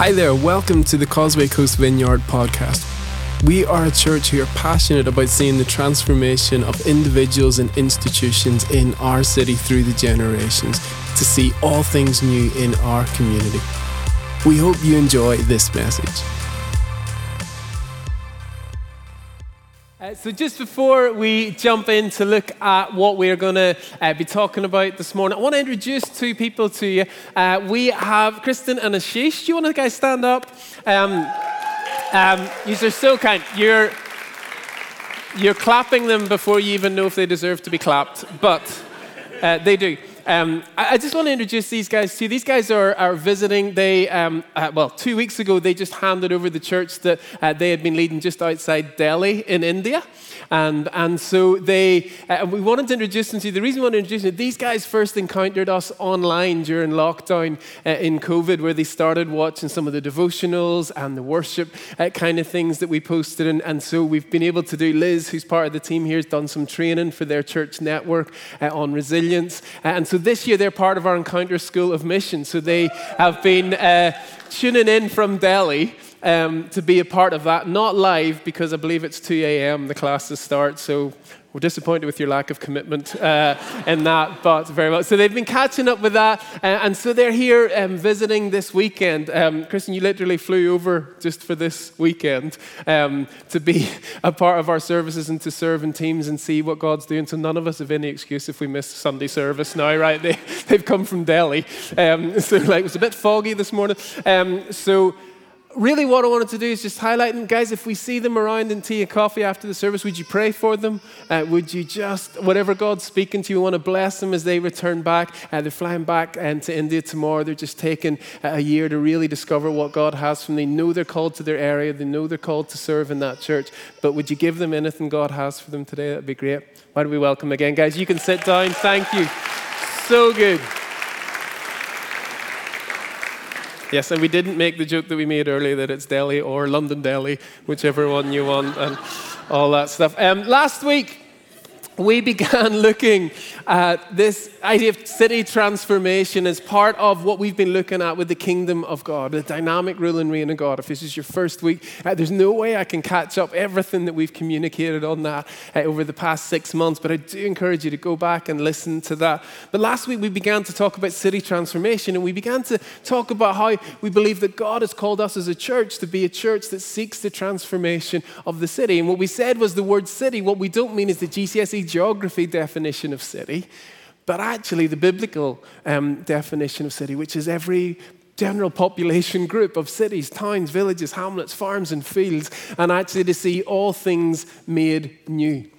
Hi there, welcome to the Causeway Coast Vineyard podcast. We are a church who are passionate about seeing the transformation of individuals and institutions in our city through the generations to see all things new in our community. We hope you enjoy this message. Uh, so, just before we jump in to look at what we're going to uh, be talking about this morning, I want to introduce two people to you. Uh, we have Kristen and Ashish. Do you want to guys stand up? Um, um, you are so kind. You're, you're clapping them before you even know if they deserve to be clapped, but uh, they do. Um, I, just want to introduce these guys to you. These guys are, are visiting. They, um, uh, well, two weeks ago, they just handed over the church that uh, they had been leading just outside Delhi in India. And, and so they, uh, we wanted to introduce them to you. The reason we wanted to introduce them, these guys first encountered us online during lockdown uh, in COVID, where they started watching some of the devotionals and the worship uh, kind of things that we posted. And, and so we've been able to do, Liz, who's part of the team here, has done some training for their church network uh, on resilience. And so this year they're part of our Encounter School of Mission. So they have been uh, tuning in from Delhi um, to be a part of that. Not live because I believe it's 2 a.m. the classes start. So we're disappointed with your lack of commitment uh, in that, but very much. So they've been catching up with that, uh, and so they're here um, visiting this weekend. Um, Kristen, you literally flew over just for this weekend um, to be a part of our services and to serve in teams and see what God's doing. So none of us have any excuse if we miss Sunday service now, right? They, they've come from Delhi, um, so like it was a bit foggy this morning. Um, so really what I wanted to do is just highlight them. Guys, if we see them around in tea and coffee after the service, would you pray for them? Uh, would you just, whatever God's speaking to you, want to bless them as they return back. Uh, they're flying back uh, to India tomorrow. They're just taking a year to really discover what God has for them. They know they're called to their area. They know they're called to serve in that church. But would you give them anything God has for them today? That'd be great. Why don't we welcome again, guys? You can sit down. Thank you. So good. Yes, and we didn't make the joke that we made earlier that it's Delhi or London Delhi, whichever one you want, and all that stuff. Um, last week, we began looking at this idea of city transformation as part of what we've been looking at with the kingdom of God, the dynamic rule and reign of God. If this is your first week, uh, there's no way I can catch up everything that we've communicated on that uh, over the past six months, but I do encourage you to go back and listen to that. But last week we began to talk about city transformation, and we began to talk about how we believe that God has called us as a church to be a church that seeks the transformation of the city. And what we said was the word city. What we don't mean is the GCSE geography definition of city, but actually the biblical um, definition of city, which is every general population group of cities, towns, villages, hamlets, farms, and fields, and actually to see all things made new.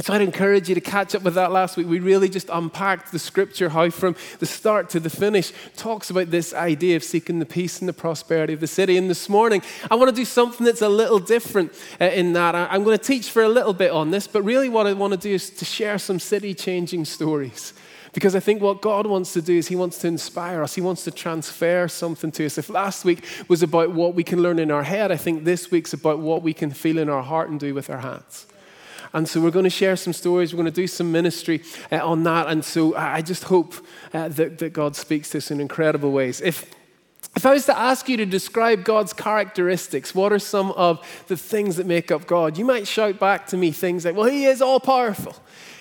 So I'd encourage you to catch up with that last week. We really just unpacked the scripture, how from the start to the finish talks about this idea of seeking the peace and the prosperity of the city. And this morning, I want to do something that's a little different uh, in that. I'm going to teach for a little bit on this, but really what I want to do is to share some city changing stories. Because I think what God wants to do is He wants to inspire us. He wants to transfer something to us. If last week was about what we can learn in our head, I think this week's about what we can feel in our heart and do with our hands. And so we're going to share some stories. We're going to do some ministry uh, on that. And so I just hope uh, that, that God speaks to us in incredible ways. If if I was to ask you to describe God's characteristics, what are some of the things that make up God? You might shout back to me things like, well, He is all powerful,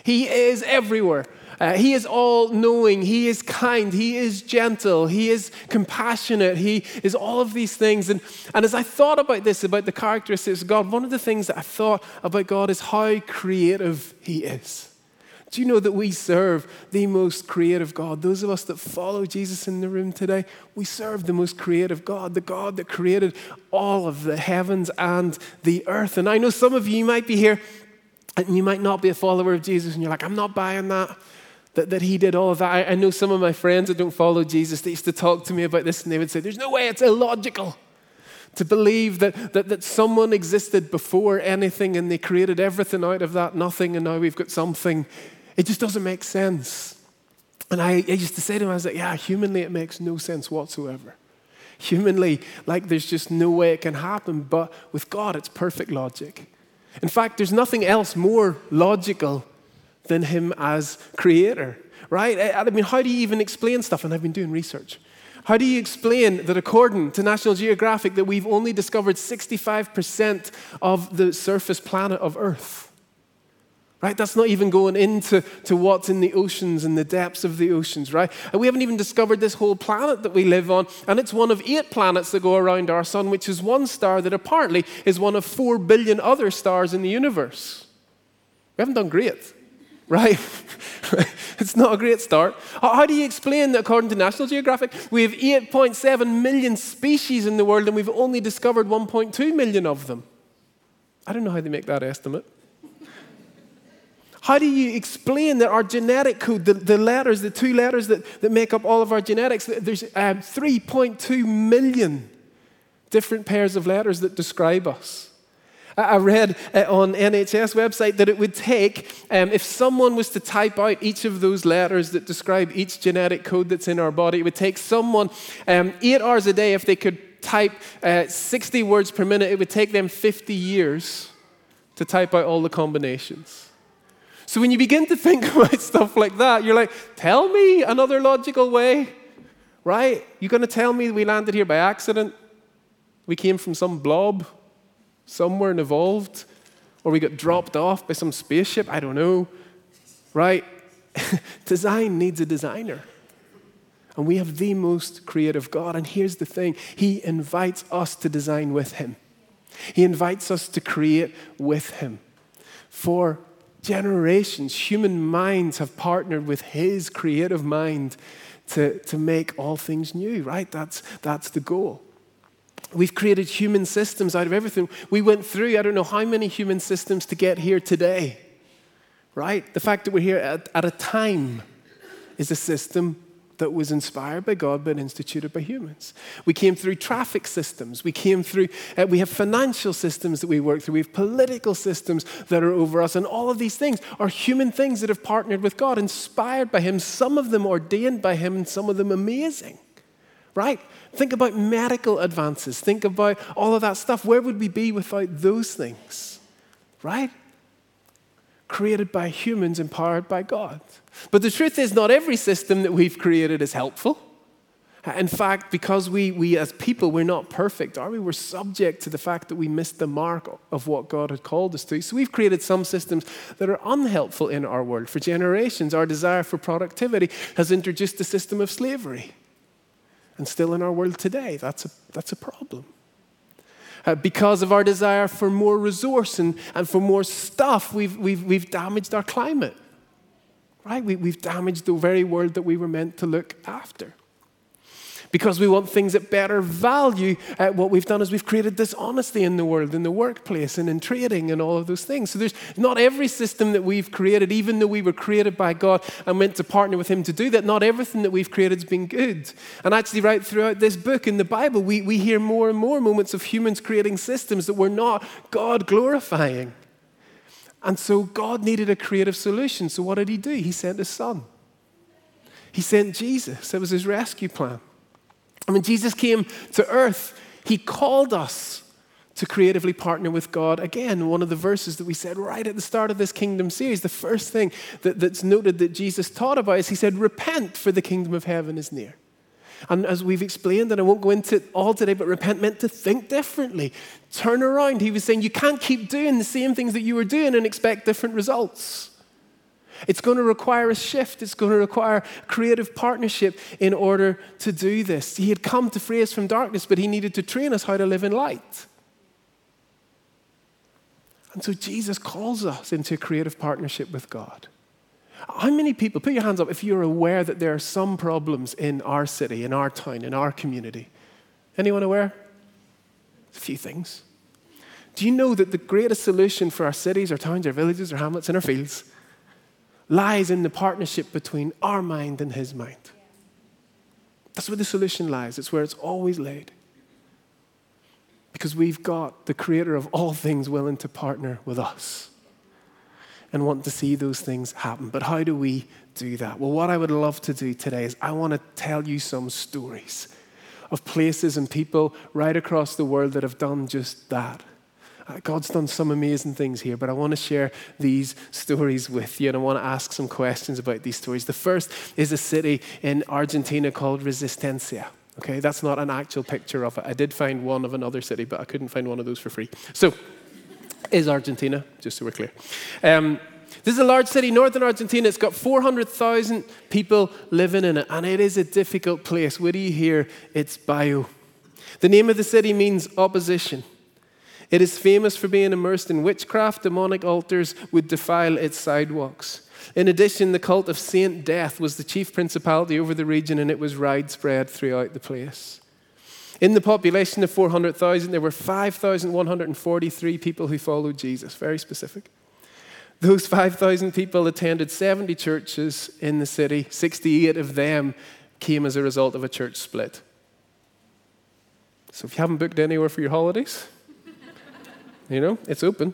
He is everywhere. Uh, he is all knowing. He is kind. He is gentle. He is compassionate. He is all of these things. And, and as I thought about this, about the characteristics of God, one of the things that I thought about God is how creative He is. Do you know that we serve the most creative God? Those of us that follow Jesus in the room today, we serve the most creative God, the God that created all of the heavens and the earth. And I know some of you might be here and you might not be a follower of Jesus and you're like, I'm not buying that that, that he did all of that. I, I, know some of my friends that don't follow Jesus, they used to talk to me about this and they would say, There's no way, it's illogical to believe that, that, that someone existed before anything and they created everything out of that nothing and now we've got something. It just doesn't make sense. And I, I used to say to them, I was like, Yeah, humanly, it makes no sense whatsoever. Humanly, like there's just no way it can happen, but with God, it's perfect logic. In fact, there's nothing else more logical than him as creator, right? I mean, how do you even explain stuff? And I've been doing research. How do you explain that according to National Geographic that we've only discovered 65% of the surface planet of Earth? Right? That's not even going into to what's in the oceans and the depths of the oceans, right? And we haven't even discovered this whole planet that we live on, and it's one of eight planets that go around our sun, which is one star that apparently is one of four billion other stars in the universe. We haven't done great, right? it's not a great start. How do you explain that, according to National Geographic, we have 8.7 million species in the world and we've only discovered 1.2 million of them? I don't know how they make that estimate. How do you explain that our genetic code, the, the letters, the two letters that, that make up all of our genetics, there's um, 3.2 million different pairs of letters that describe us? I read uh, on NHS website that it would take, um, if someone was to type out each of those letters that describe each genetic code that's in our body, it would take someone um, eight hours a day if they could type uh, 60 words per minute. It would take them 50 years to type out all the combinations. So when you begin to think about stuff like that, you're like, tell me another logical way, right? You're going to tell me we landed here by accident? We came from some blob somewhere and evolved? Or we got dropped off by some spaceship? I don't know, right? Design needs a designer. And we have the most creative God. And here's the thing He invites us to design with Him, He invites us to create with Him. For generations, human minds have partnered with his creative mind to, to make all things new, right? That's, that's the goal. We've created human systems out of everything. We went through, I don't know how many human systems to get here today, right? The fact that we're here at, at a time is a system that was inspired by God but instituted by humans. We came through traffic systems. We came through, uh, we have financial systems that we work through. We have political systems that are over us. And all of these things are human things that have partnered with God, inspired by Him, some of them ordained by Him, and some of them amazing. Right? Think about medical advances. Think about all of that stuff. Where would we be without those things? Right? Created by humans, empowered by God. But the truth is, not every system that we've created is helpful. In fact, because we, we as people, we're not perfect, are we? We're subject to the fact that we missed the mark of what God had called us to. So we've created some systems that are unhelpful in our world. For generations, our desire for productivity has introduced a system of slavery. And still in our world today, that's a, that's a problem. Uh, because of our desire for more resource and, and for more stuff, we've, we've, we've damaged our climate right? We, we've damaged the very world that we were meant to look after. Because we want things at better value, uh, what we've done is we've created dishonesty in the world, in the workplace, and in trading, and all of those things. So there's not every system that we've created, even though we were created by God and meant to partner with Him to do that, not everything that we've created has been good. And actually, right throughout this book in the Bible, we, we hear more and more moments of humans creating systems that were not God glorifying. And so God needed a creative solution. So what did he do? He sent his son. He sent Jesus. It was his rescue plan. And when Jesus came to earth, he called us to creatively partner with God. Again, one of the verses that we said right at the start of this kingdom series, the first thing that, that's noted that Jesus taught about is he said, Repent, for the kingdom of heaven is near. And as we've explained, and I won't go into it all today, but repent meant to think differently, turn around. He was saying you can't keep doing the same things that you were doing and expect different results. It's going to require a shift. It's going to require creative partnership in order to do this. He had come to free us from darkness, but he needed to train us how to live in light. And so Jesus calls us into a creative partnership with God. How many people, put your hands up if you're aware that there are some problems in our city, in our town, in our community? Anyone aware? A few things. Do you know that the greatest solution for our cities, our towns, our villages, our hamlets, and our fields lies in the partnership between our mind and His mind? That's where the solution lies. It's where it's always laid. Because we've got the creator of all things willing to partner with us and want to see those things happen. But how do we do that? Well, what I would love to do today is I want to tell you some stories of places and people right across the world that have done just that. Uh, God's done some amazing things here, but I want to share these stories with you and I want to ask some questions about these stories. The first is a city in Argentina called Resistencia. Okay, that's not an actual picture of it. I did find one of another city, but I couldn't find one of those for free. So, is Argentina, just so we're clear. Um, this is a large city, northern Argentina. It's got 400,000 people living in it, and it is a difficult place. What do you hear? It's bio. The name of the city means opposition. It is famous for being immersed in witchcraft. Demonic altars would defile its sidewalks. In addition, the cult of Saint Death was the chief principality over the region, and it was widespread throughout the place. In the population of 400,000, there were 5,143 people who followed Jesus. Very specific. Those 5,000 people attended 70 churches in the city. 68 of them came as a result of a church split. So if you haven't booked anywhere for your holidays, you know, it's open.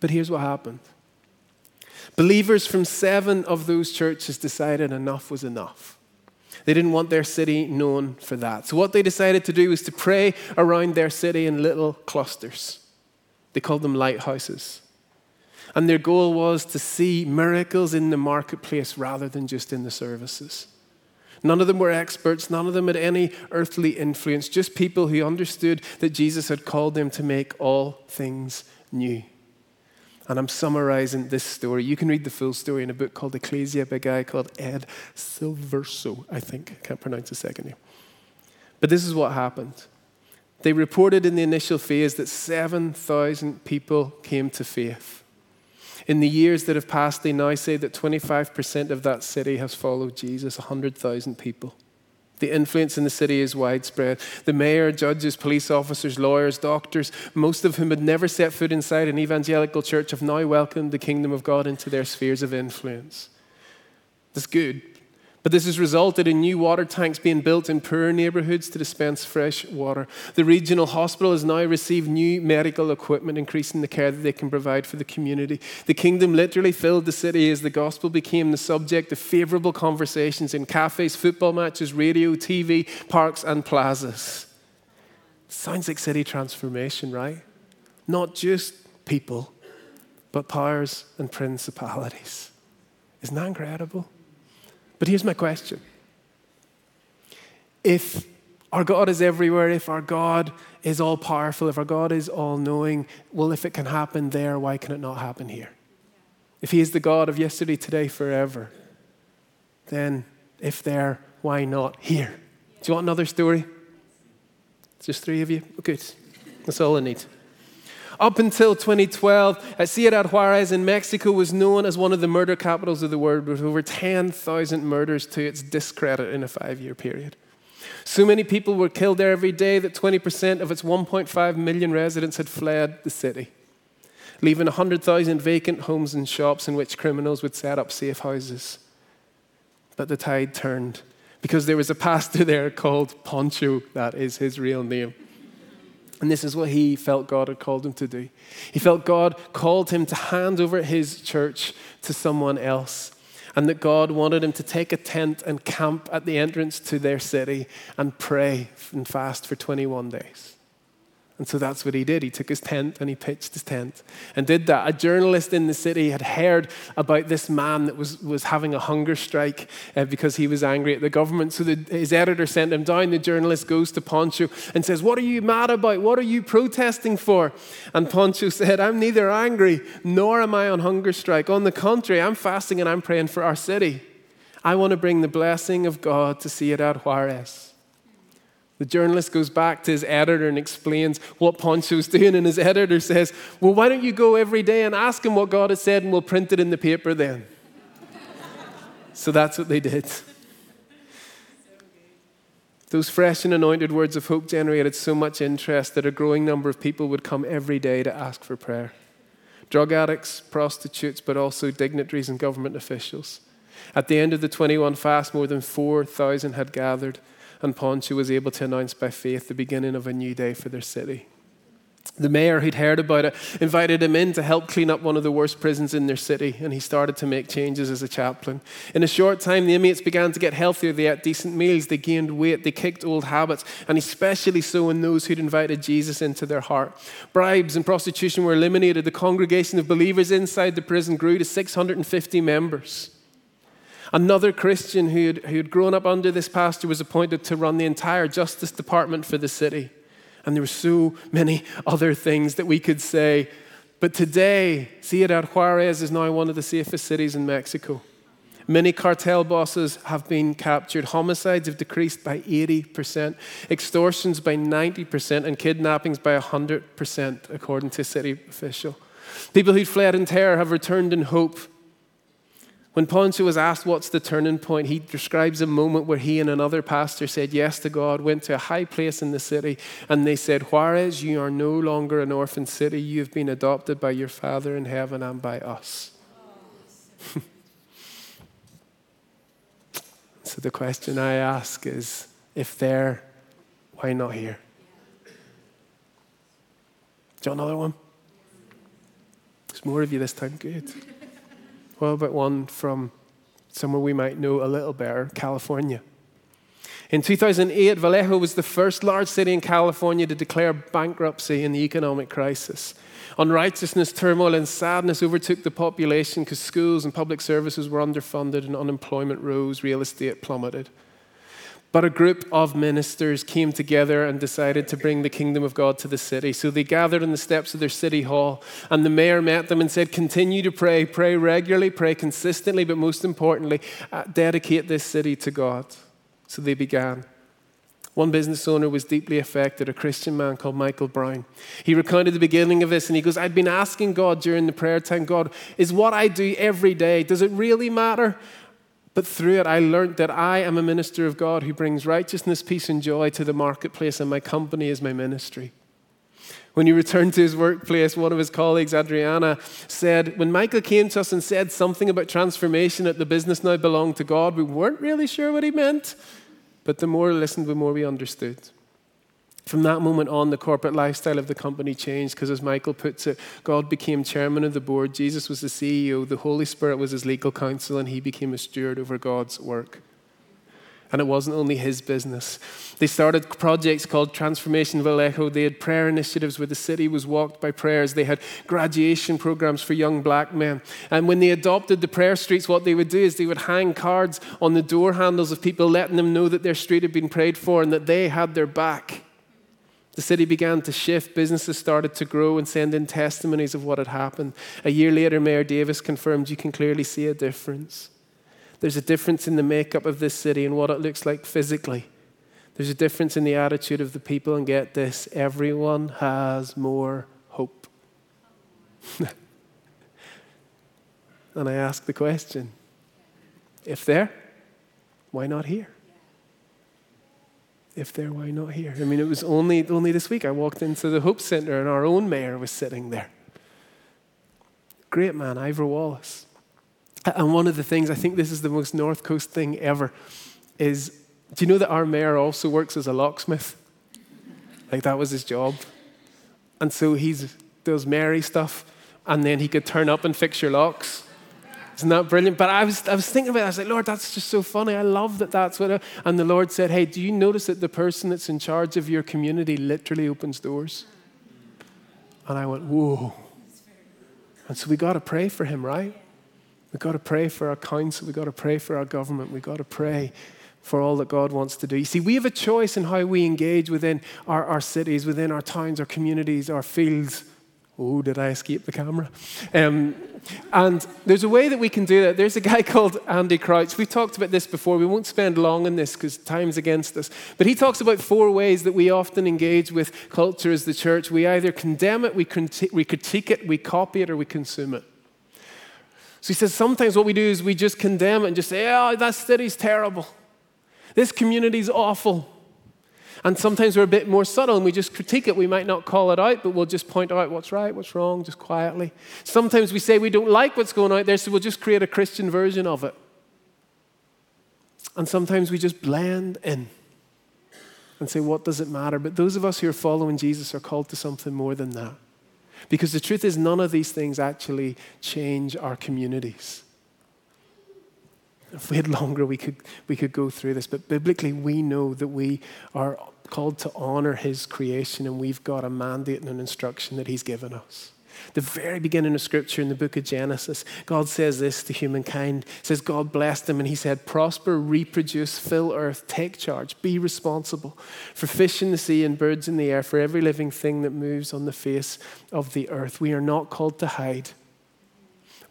But here's what happened believers from seven of those churches decided enough was enough. They didn't want their city known for that. So, what they decided to do was to pray around their city in little clusters. They called them lighthouses. And their goal was to see miracles in the marketplace rather than just in the services. None of them were experts, none of them had any earthly influence, just people who understood that Jesus had called them to make all things new. And I'm summarizing this story. You can read the full story in a book called Ecclesia by a guy called Ed Silverso, I think. I can't pronounce his second name. But this is what happened. They reported in the initial phase that 7,000 people came to faith. In the years that have passed, they now say that 25% of that city has followed Jesus, 100,000 people. The influence in the city is widespread. The mayor, judges, police officers, lawyers, doctors, most of whom had never set foot inside an evangelical church, have now welcomed the kingdom of God into their spheres of influence. That's good. But this has resulted in new water tanks being built in poor neighborhoods to dispense fresh water. The regional hospital has now received new medical equipment, increasing the care that they can provide for the community. The kingdom literally filled the city as the gospel became the subject of favorable conversations in cafes, football matches, radio, TV, parks, and plazas. Sounds like city transformation, right? Not just people, but powers and principalities. Isn't that incredible? But here's my question If our God is everywhere, if our God is all powerful, if our God is all knowing, well, if it can happen there, why can it not happen here? If He is the God of yesterday, today, forever, then if there, why not here? Do you want another story? Just three of you? good. That's all I need. Up until 2012, Ciudad Juarez in Mexico was known as one of the murder capitals of the world, with over 10,000 murders to its discredit in a five year period. So many people were killed there every day that 20% of its 1.5 million residents had fled the city, leaving 100,000 vacant homes and shops in which criminals would set up safe houses. But the tide turned because there was a pastor there called Poncho, that is his real name. And this is what he felt God had called him to do. He felt God called him to hand over his church to someone else. And that God wanted him to take a tent and camp at the entrance to their city and pray and fast for 21 days. And so that's what he did. He took his tent and he pitched his tent and did that. A journalist in the city had heard about this man that was, was having a hunger strike uh, because he was angry at the government. So the, his editor sent him down. The journalist goes to Poncho and says, What are you mad about? What are you protesting for? And Poncho said, I'm neither angry nor am I on hunger strike. On the contrary, I'm fasting and I'm praying for our city. I want to bring the blessing of God to Ciudad Juarez. The journalist goes back to his editor and explains what Poncho's doing, and his editor says, Well, why don't you go every day and ask him what God has said, and we'll print it in the paper then? so that's what they did. Those fresh and anointed words of hope generated so much interest that a growing number of people would come every day to ask for prayer. Drug addicts, prostitutes, but also dignitaries and government officials. At the end of the 21 fast, more than 4,000 had gathered and Poncho was able to announce by faith the beginning of a new day for their city. The mayor who'd heard about it invited him in to help clean up one of the worst prisons in their city, and he started to make changes as a chaplain. In a short time, the inmates began to get healthier. They ate decent meals, they gained weight, they kicked old habits, and especially so in those who'd invited Jesus into their heart. Bribes and prostitution were eliminated. The congregation of believers inside the prison grew to 650 members. Another Christian who had, who had grown up under this pastor was appointed to run the entire justice department for the city. And there were so many other things that we could say. But today, Ciudad Juarez is now one of the safest cities in Mexico. Many cartel bosses have been captured. Homicides have decreased by 80%, extortions by 90%, and kidnappings by 100%, according to city official. People who fled in terror have returned in hope. When Poncho was asked what's the turning point, he describes a moment where he and another pastor said yes to God, went to a high place in the city, and they said, Juarez, you are no longer an orphan city. You have been adopted by your Father in heaven and by us. so the question I ask is if there, why not here? Do you want another one? There's more of you this time. Good. What about one from somewhere we might know a little better, California? In 2008, Vallejo was the first large city in California to declare bankruptcy in the economic crisis. Unrighteousness, turmoil, and sadness overtook the population because schools and public services were underfunded and unemployment rose, real estate plummeted. But a group of ministers came together and decided to bring the kingdom of God to the city. So they gathered on the steps of their city hall, and the mayor met them and said, Continue to pray, pray regularly, pray consistently, but most importantly, uh, dedicate this city to God. So they began. One business owner was deeply affected, a Christian man called Michael Brown. He recounted the beginning of this and he goes, I'd been asking God during the prayer time, God, is what I do every day, does it really matter? But through it, I learned that I am a minister of God who brings righteousness, peace, and joy to the marketplace, and my company is my ministry. When he returned to his workplace, one of his colleagues, Adriana, said, When Michael came to us and said something about transformation that the business now belonged to God, we weren't really sure what he meant. But the more we listened, the more we understood. From that moment on, the corporate lifestyle of the company changed because, as Michael puts it, God became chairman of the board, Jesus was the CEO, the Holy Spirit was his legal counsel, and he became a steward over God's work. And it wasn't only his business. They started projects called Transformation Vallejo. They had prayer initiatives where the city was walked by prayers. They had graduation programs for young black men. And when they adopted the prayer streets, what they would do is they would hang cards on the door handles of people, letting them know that their street had been prayed for and that they had their back. The city began to shift. Businesses started to grow and send in testimonies of what had happened. A year later, Mayor Davis confirmed you can clearly see a difference. There's a difference in the makeup of this city and what it looks like physically. There's a difference in the attitude of the people, and get this everyone has more hope. and I ask the question if there, why not here? If there, why not here? I mean, it was only, only this week I walked into the Hope Center and our own mayor was sitting there. Great man, Ivor Wallace. And one of the things, I think this is the most North Coast thing ever, is do you know that our mayor also works as a locksmith? Like that was his job. And so he does Mary stuff, and then he could turn up and fix your locks. Isn't that brilliant? But I was, I was thinking about it. I was like, Lord, that's just so funny. I love that that's what. I, and the Lord said, Hey, do you notice that the person that's in charge of your community literally opens doors? And I went, Whoa. And so we got to pray for him, right? We got to pray for our council. We got to pray for our government. We got to pray for all that God wants to do. You see, we have a choice in how we engage within our, our cities, within our towns, our communities, our fields. Oh, did I escape the camera? Um, and there's a way that we can do that. There's a guy called Andy Crouch. We've talked about this before. We won't spend long on this because time's against us. But he talks about four ways that we often engage with culture as the church. We either condemn it, we, criti- we critique it, we copy it, or we consume it. So he says sometimes what we do is we just condemn it and just say, oh, that city's terrible. This community's awful. And sometimes we're a bit more subtle and we just critique it. We might not call it out, but we'll just point out what's right, what's wrong, just quietly. Sometimes we say we don't like what's going on there, so we'll just create a Christian version of it. And sometimes we just blend in and say, what does it matter? But those of us who are following Jesus are called to something more than that. Because the truth is, none of these things actually change our communities. If we had longer, we could, we could go through this. But biblically, we know that we are called to honor His creation, and we've got a mandate and an instruction that He's given us. The very beginning of Scripture in the book of Genesis, God says this to humankind. Says God blessed them and he said, Prosper, reproduce, fill earth, take charge, be responsible for fish in the sea and birds in the air, for every living thing that moves on the face of the earth. We are not called to hide.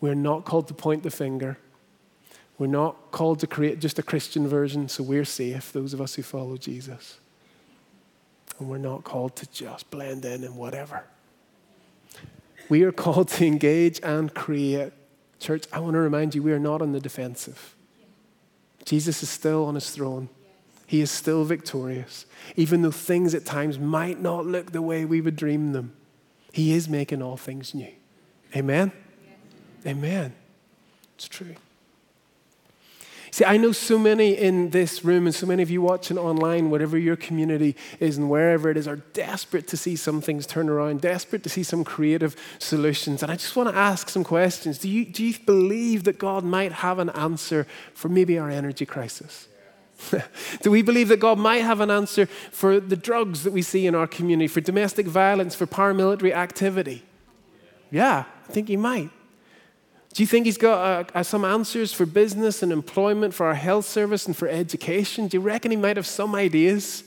We're not called to point the finger. We're not called to create just a Christian version so we're safe, those of us who follow Jesus. And we're not called to just blend in and whatever. We are called to engage and create. Church, I want to remind you, we are not on the defensive. Jesus is still on his throne. He is still victorious. Even though things at times might not look the way we would dream them, He is making all things new. Amen? Amen. It's true. See, I know so many in this room and so many of you watching online, whatever your community is and wherever it is, are desperate to see some things turn around, desperate to see some creative solutions. And I just want to ask some questions. Do you, do you believe that God might have an answer for maybe our energy crisis? Do we believe that God might have an answer for the drugs that we see in our community, for domestic violence, for paramilitary activity? Yeah, I think He might. Do you think he's got uh, uh, some answers for business and employment, for our health service and for education? Do you reckon he might have some ideas?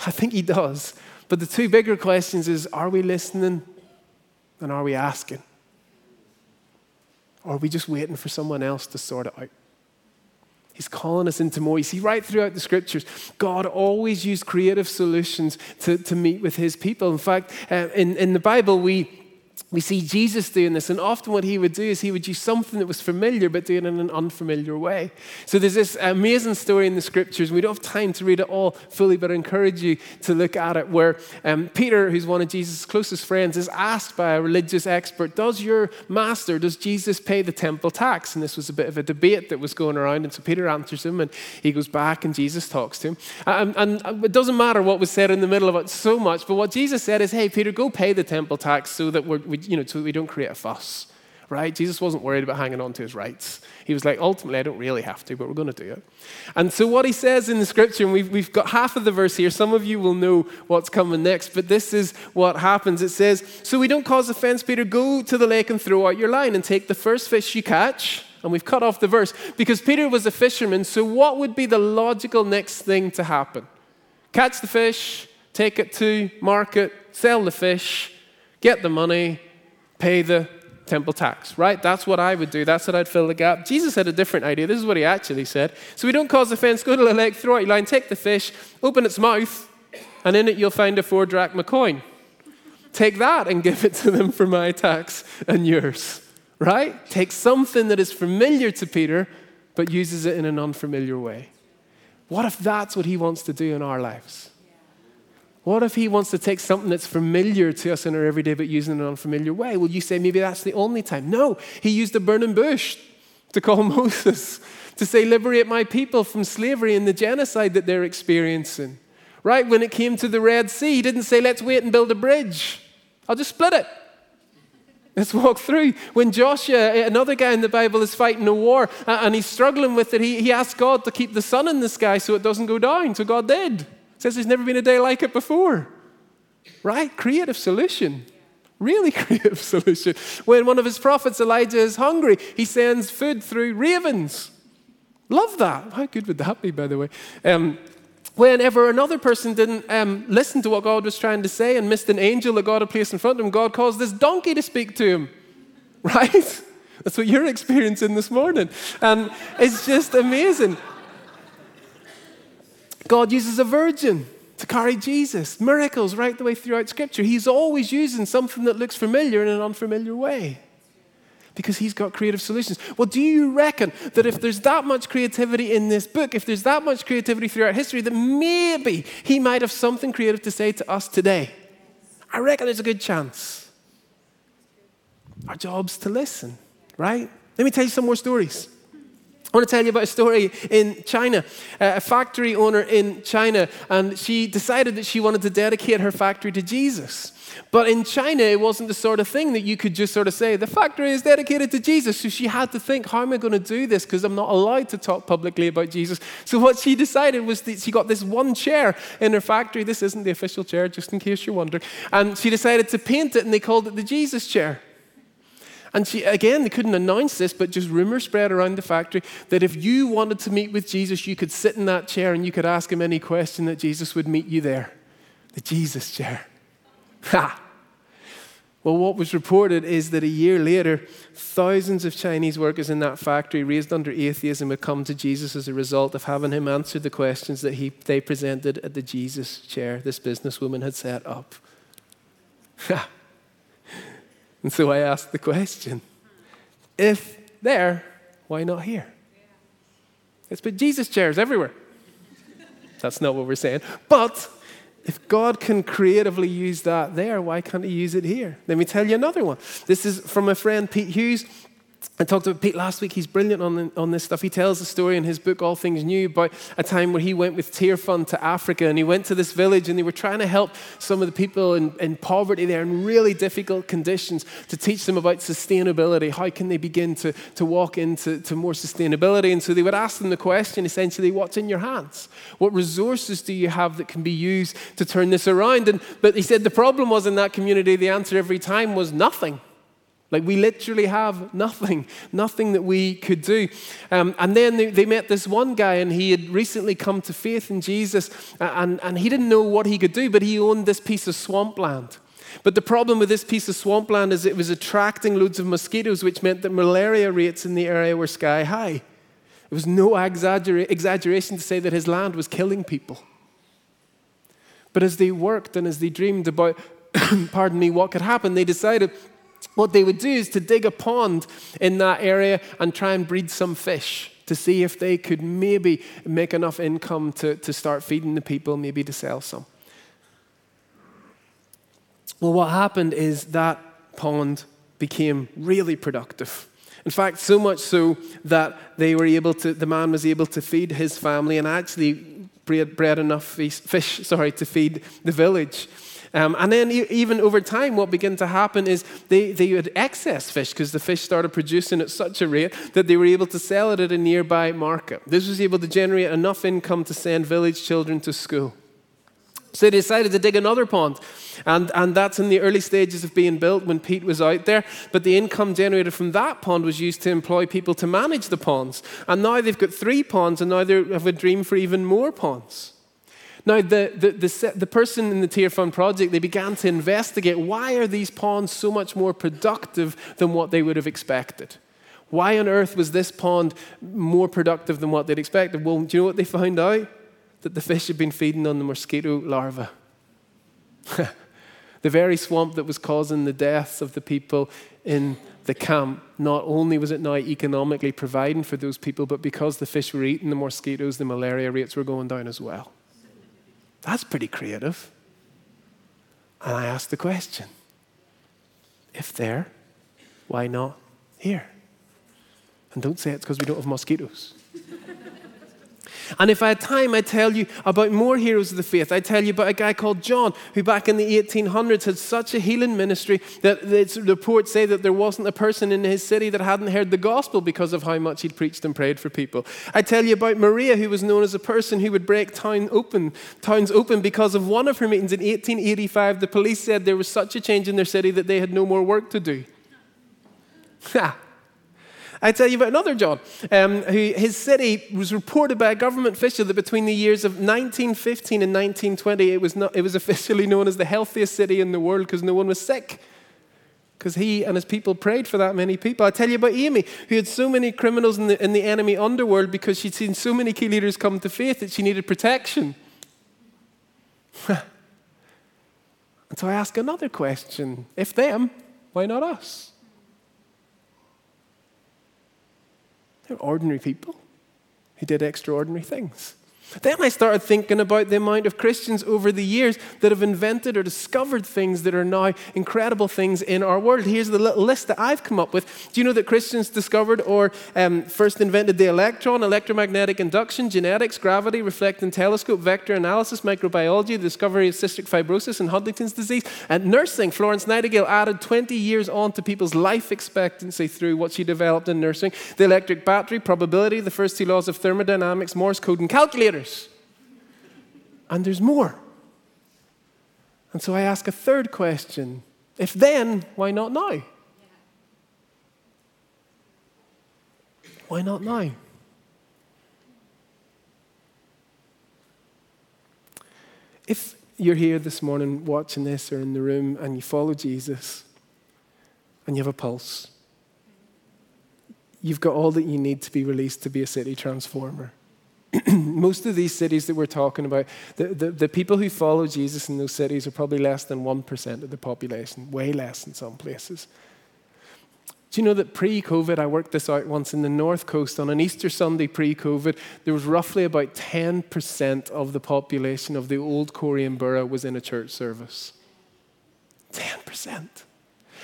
I think he does. But the two bigger questions is are we listening and are we asking? Or are we just waiting for someone else to sort it out? He's calling us into more. You see, right throughout the scriptures, God always used creative solutions to, to meet with his people. In fact, uh, in, in the Bible, we we see Jesus doing this, and often what he would do is he would use something that was familiar but do it in an unfamiliar way. So there's this amazing story in the scriptures. We don't have time to read it all fully, but I encourage you to look at it where um, Peter, who's one of Jesus' closest friends, is asked by a religious expert, Does your master, does Jesus pay the temple tax? And this was a bit of a debate that was going around. And so Peter answers him, and he goes back, and Jesus talks to him. And, it doesn't matter what was said in the middle of it so much, but what Jesus said is, Hey, Peter, go pay the temple tax so that we're we, you know, so we don't create a fuss, right? Jesus wasn't worried about hanging on to his rights. He was like, ultimately, I don't really have to, but we're going to do it. And so, what he says in the scripture, and we've, we've got half of the verse here. Some of you will know what's coming next, but this is what happens. It says, So we don't cause offense, Peter. Go to the lake and throw out your line and take the first fish you catch. And we've cut off the verse because Peter was a fisherman. So, what would be the logical next thing to happen? Catch the fish, take it to market, sell the fish, get the money, pay the temple tax, right? That's what I would do. That's what I'd fill the gap. Jesus had a different idea. This is what he actually said. So we don't cause offense. Go to the lake, throw out your line, take the fish, open its mouth, and in it you'll find a four drachma coin. Take that and give it to them for my tax and yours, right? Take something that is familiar to Peter, but uses it in an unfamiliar way. What if that's what he wants to do in our lives? What if he wants to take something that's familiar to us in our everyday but use it in an unfamiliar way? Will you say maybe that's the only time? No, he used a burning bush to call Moses to say, Liberate my people from slavery and the genocide that they're experiencing. Right? When it came to the Red Sea, he didn't say, Let's wait and build a bridge. I'll just split it. Let's walk through. When Joshua, eh, another guy in the Bible, is fighting a war and he's struggling with it, he, he asked God to keep the sun in the sky so it doesn't go down. So God did. Says there's never been a day like it before. Right? Creative solution. Really creative solution. When one of his prophets, Elijah, is hungry, he sends food through ravens. Love that. How good would that be, by the way? Um, whenever another person didn't um, listen to what God was trying to say and missed an angel that God had placed in front of him, God caused this donkey to speak to him. Right? That's what you're experiencing this morning. And it's just amazing. God uses a virgin to carry Jesus. Miracles right the way throughout Scripture. He's always using something that looks familiar in an unfamiliar way because he's got creative solutions. Well, do you reckon that if there's that much creativity in this book, if there's that much creativity throughout history, that maybe he might have something creative to say to us today? I reckon there's a good chance. Our job's to listen, right? Let me tell you some more stories. I want to tell you about a story in China. A factory owner in China, and she decided that she wanted to dedicate her factory to Jesus. But in China, it wasn't the sort of thing that you could just sort of say, the factory is dedicated to Jesus. So she had to think, how am I going to do this? Because I'm not allowed to talk publicly about Jesus. So what she decided was that she got this one chair in her factory. This isn't the official chair, just in case you're wondering. And she decided to paint it, and they called it the Jesus chair. And she, again, they couldn't announce this, but just rumors spread around the factory that if you wanted to meet with Jesus, you could sit in that chair and you could ask him any question that Jesus would meet you there. The Jesus chair. Ha! Well, what was reported is that a year later, thousands of Chinese workers in that factory raised under atheism would come to Jesus as a result of having him answer the questions that he, they presented at the Jesus chair this businesswoman had set up. and so I asked the question if there, why not here? It's but Jesus chairs everywhere. That's not what we're saying. But if God can creatively use that there, why can't He use it here? Let me tell you another one. This is from a friend, Pete Hughes. I talked about Pete last week. He's brilliant on, on this stuff. He tells a story in his book, All Things New, about a time where he went with Tear Fund to Africa and he went to this village and they were trying to help some of the people in, in poverty there in really difficult conditions to teach them about sustainability. How can they begin to, to walk into to more sustainability? And so they would ask them the question essentially, what's in your hands? What resources do you have that can be used to turn this around? And, but he said the problem was in that community, the answer every time was nothing. Like, we literally have nothing, nothing that we could do. Um, and then they, they, met this one guy, and he had recently come to faith in Jesus, and, and he didn't know what he could do, but he owned this piece of swampland. But the problem with this piece of swampland is it was attracting loads of mosquitoes, which meant that malaria rates in the area were sky high. It was no exaggeration to say that his land was killing people. But as they worked and as they dreamed about, pardon me, what could happen, they decided what they would do is to dig a pond in that area and try and breed some fish to see if they could maybe make enough income to, to start feeding the people, maybe to sell some. Well, what happened is that pond became really productive. In fact, so much so that they were able to, the man was able to feed his family and actually bred, enough fish sorry, to feed the village. Um, and then, even over time, what began to happen is they, they had excess fish because the fish started producing at such a rate that they were able to sell it at a nearby market. This was able to generate enough income to send village children to school. So they decided to dig another pond. And, and that's in the early stages of being built when Pete was out there. But the income generated from that pond was used to employ people to manage the ponds. And now they've got three ponds, and now they have a dream for even more ponds. Now, the, the, the, the, person in the Tear Fund project, they began to investigate why are these ponds so much more productive than what they would have expected? Why on earth was this pond more productive than what they'd expected? Well, do you know what they found out? That the fish had been feeding on the mosquito larvae. the very swamp that was causing the deaths of the people in the camp, not only was it now economically providing for those people, but because the fish were eating the mosquitoes, the malaria rates were going down as well. That's pretty creative. And I asked the question if there, why not here? And don't say it's because we don't have mosquitoes. And if I had time, I'd tell you about more heroes of the faith. I'd tell you about a guy called John, who back in the 1800s had such a healing ministry that reports say that there wasn't a person in his city that hadn't heard the gospel because of how much he'd preached and prayed for people. I'd tell you about Maria, who was known as a person who would break town open, towns open because of one of her meetings in 1885. The police said there was such a change in their city that they had no more work to do. I tell you about another John, um, who his city was reported by a government official that between the years of 1915 and 1920, it was, not, it was officially known as the healthiest city in the world because no one was sick. Because he and his people prayed for that many people. I tell you about Amy, who had so many criminals in the, in the enemy underworld because she'd seen so many key leaders come to faith that she needed protection. and so I ask another question if them, why not us? They're ordinary people who did extraordinary things. Then I started thinking about the amount of Christians over the years that have invented or discovered things that are now incredible things in our world. Here's the little list that I've come up with. Do you know that Christians discovered or um, first invented the electron, electromagnetic induction, genetics, gravity, reflecting telescope, vector analysis, microbiology, the discovery of cystic fibrosis and Huntington's disease, and nursing? Florence Nightingale added 20 years on to people's life expectancy through what she developed in nursing. The electric battery, probability, the first two laws of thermodynamics, Morse code, and And there's more. And so I ask a third question if then, why not now? Why not now? If you're here this morning watching this or in the room and you follow Jesus and you have a pulse, you've got all that you need to be released to be a city transformer. most of these cities that we're talking about, the, the, the, people who follow Jesus in those cities are probably less than 1% of the population, way less in some places. Do you know that pre COVID, I worked this out once in the North Coast on an Easter Sunday pre COVID, there was roughly about 10% of the population of the old Coleraine borough was in a church service. 10%.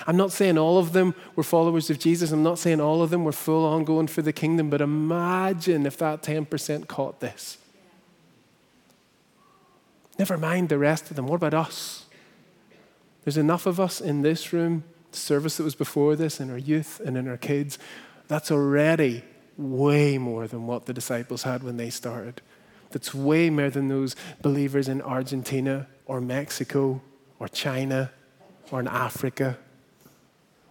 I'm not saying all of them were followers of Jesus. I'm not saying all of them were full on going for the kingdom, but imagine if that 10% caught this. Never mind the rest of them. What about us? There's enough of us in this room, the service that was before this, in our youth and in our kids. That's already way more than what the disciples had when they started. That's way more than those believers in Argentina or Mexico or China or in Africa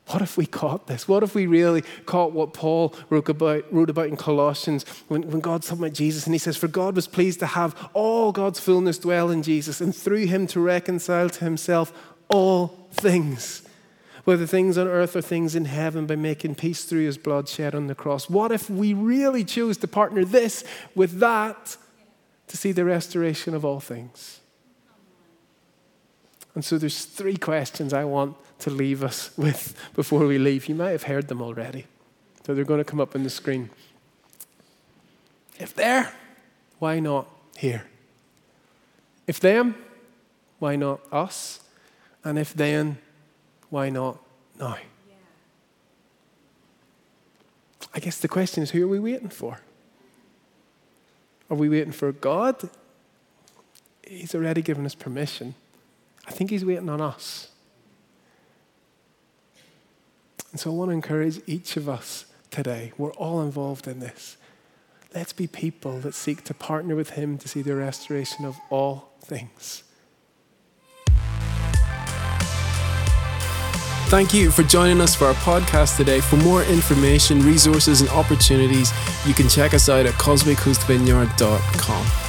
what if we caught this? What if we really caught what Paul wrote about, wrote about in Colossians when, when God's talking about Jesus and he says, For God was pleased to have all God's fullness dwell in Jesus and through him to reconcile to himself all things, whether things on earth or things in heaven, by making peace through his blood shed on the cross. What if we really chose to partner this with that to see the restoration of all things? And so there's three questions I want to leave us with before we leave. You might have heard them already, so they're going to come up on the screen. If there, why not here? If them, why not us? And if then, why not now? I guess the question is who are we waiting for? Are we waiting for God? He's already given us permission. I think He's waiting on us. And so I want to encourage each of us today. We're all involved in this. Let's be people that seek to partner with Him to see the restoration of all things. Thank you for joining us for our podcast today. For more information, resources, and opportunities, you can check us out at cosmiccoastvineyard.com.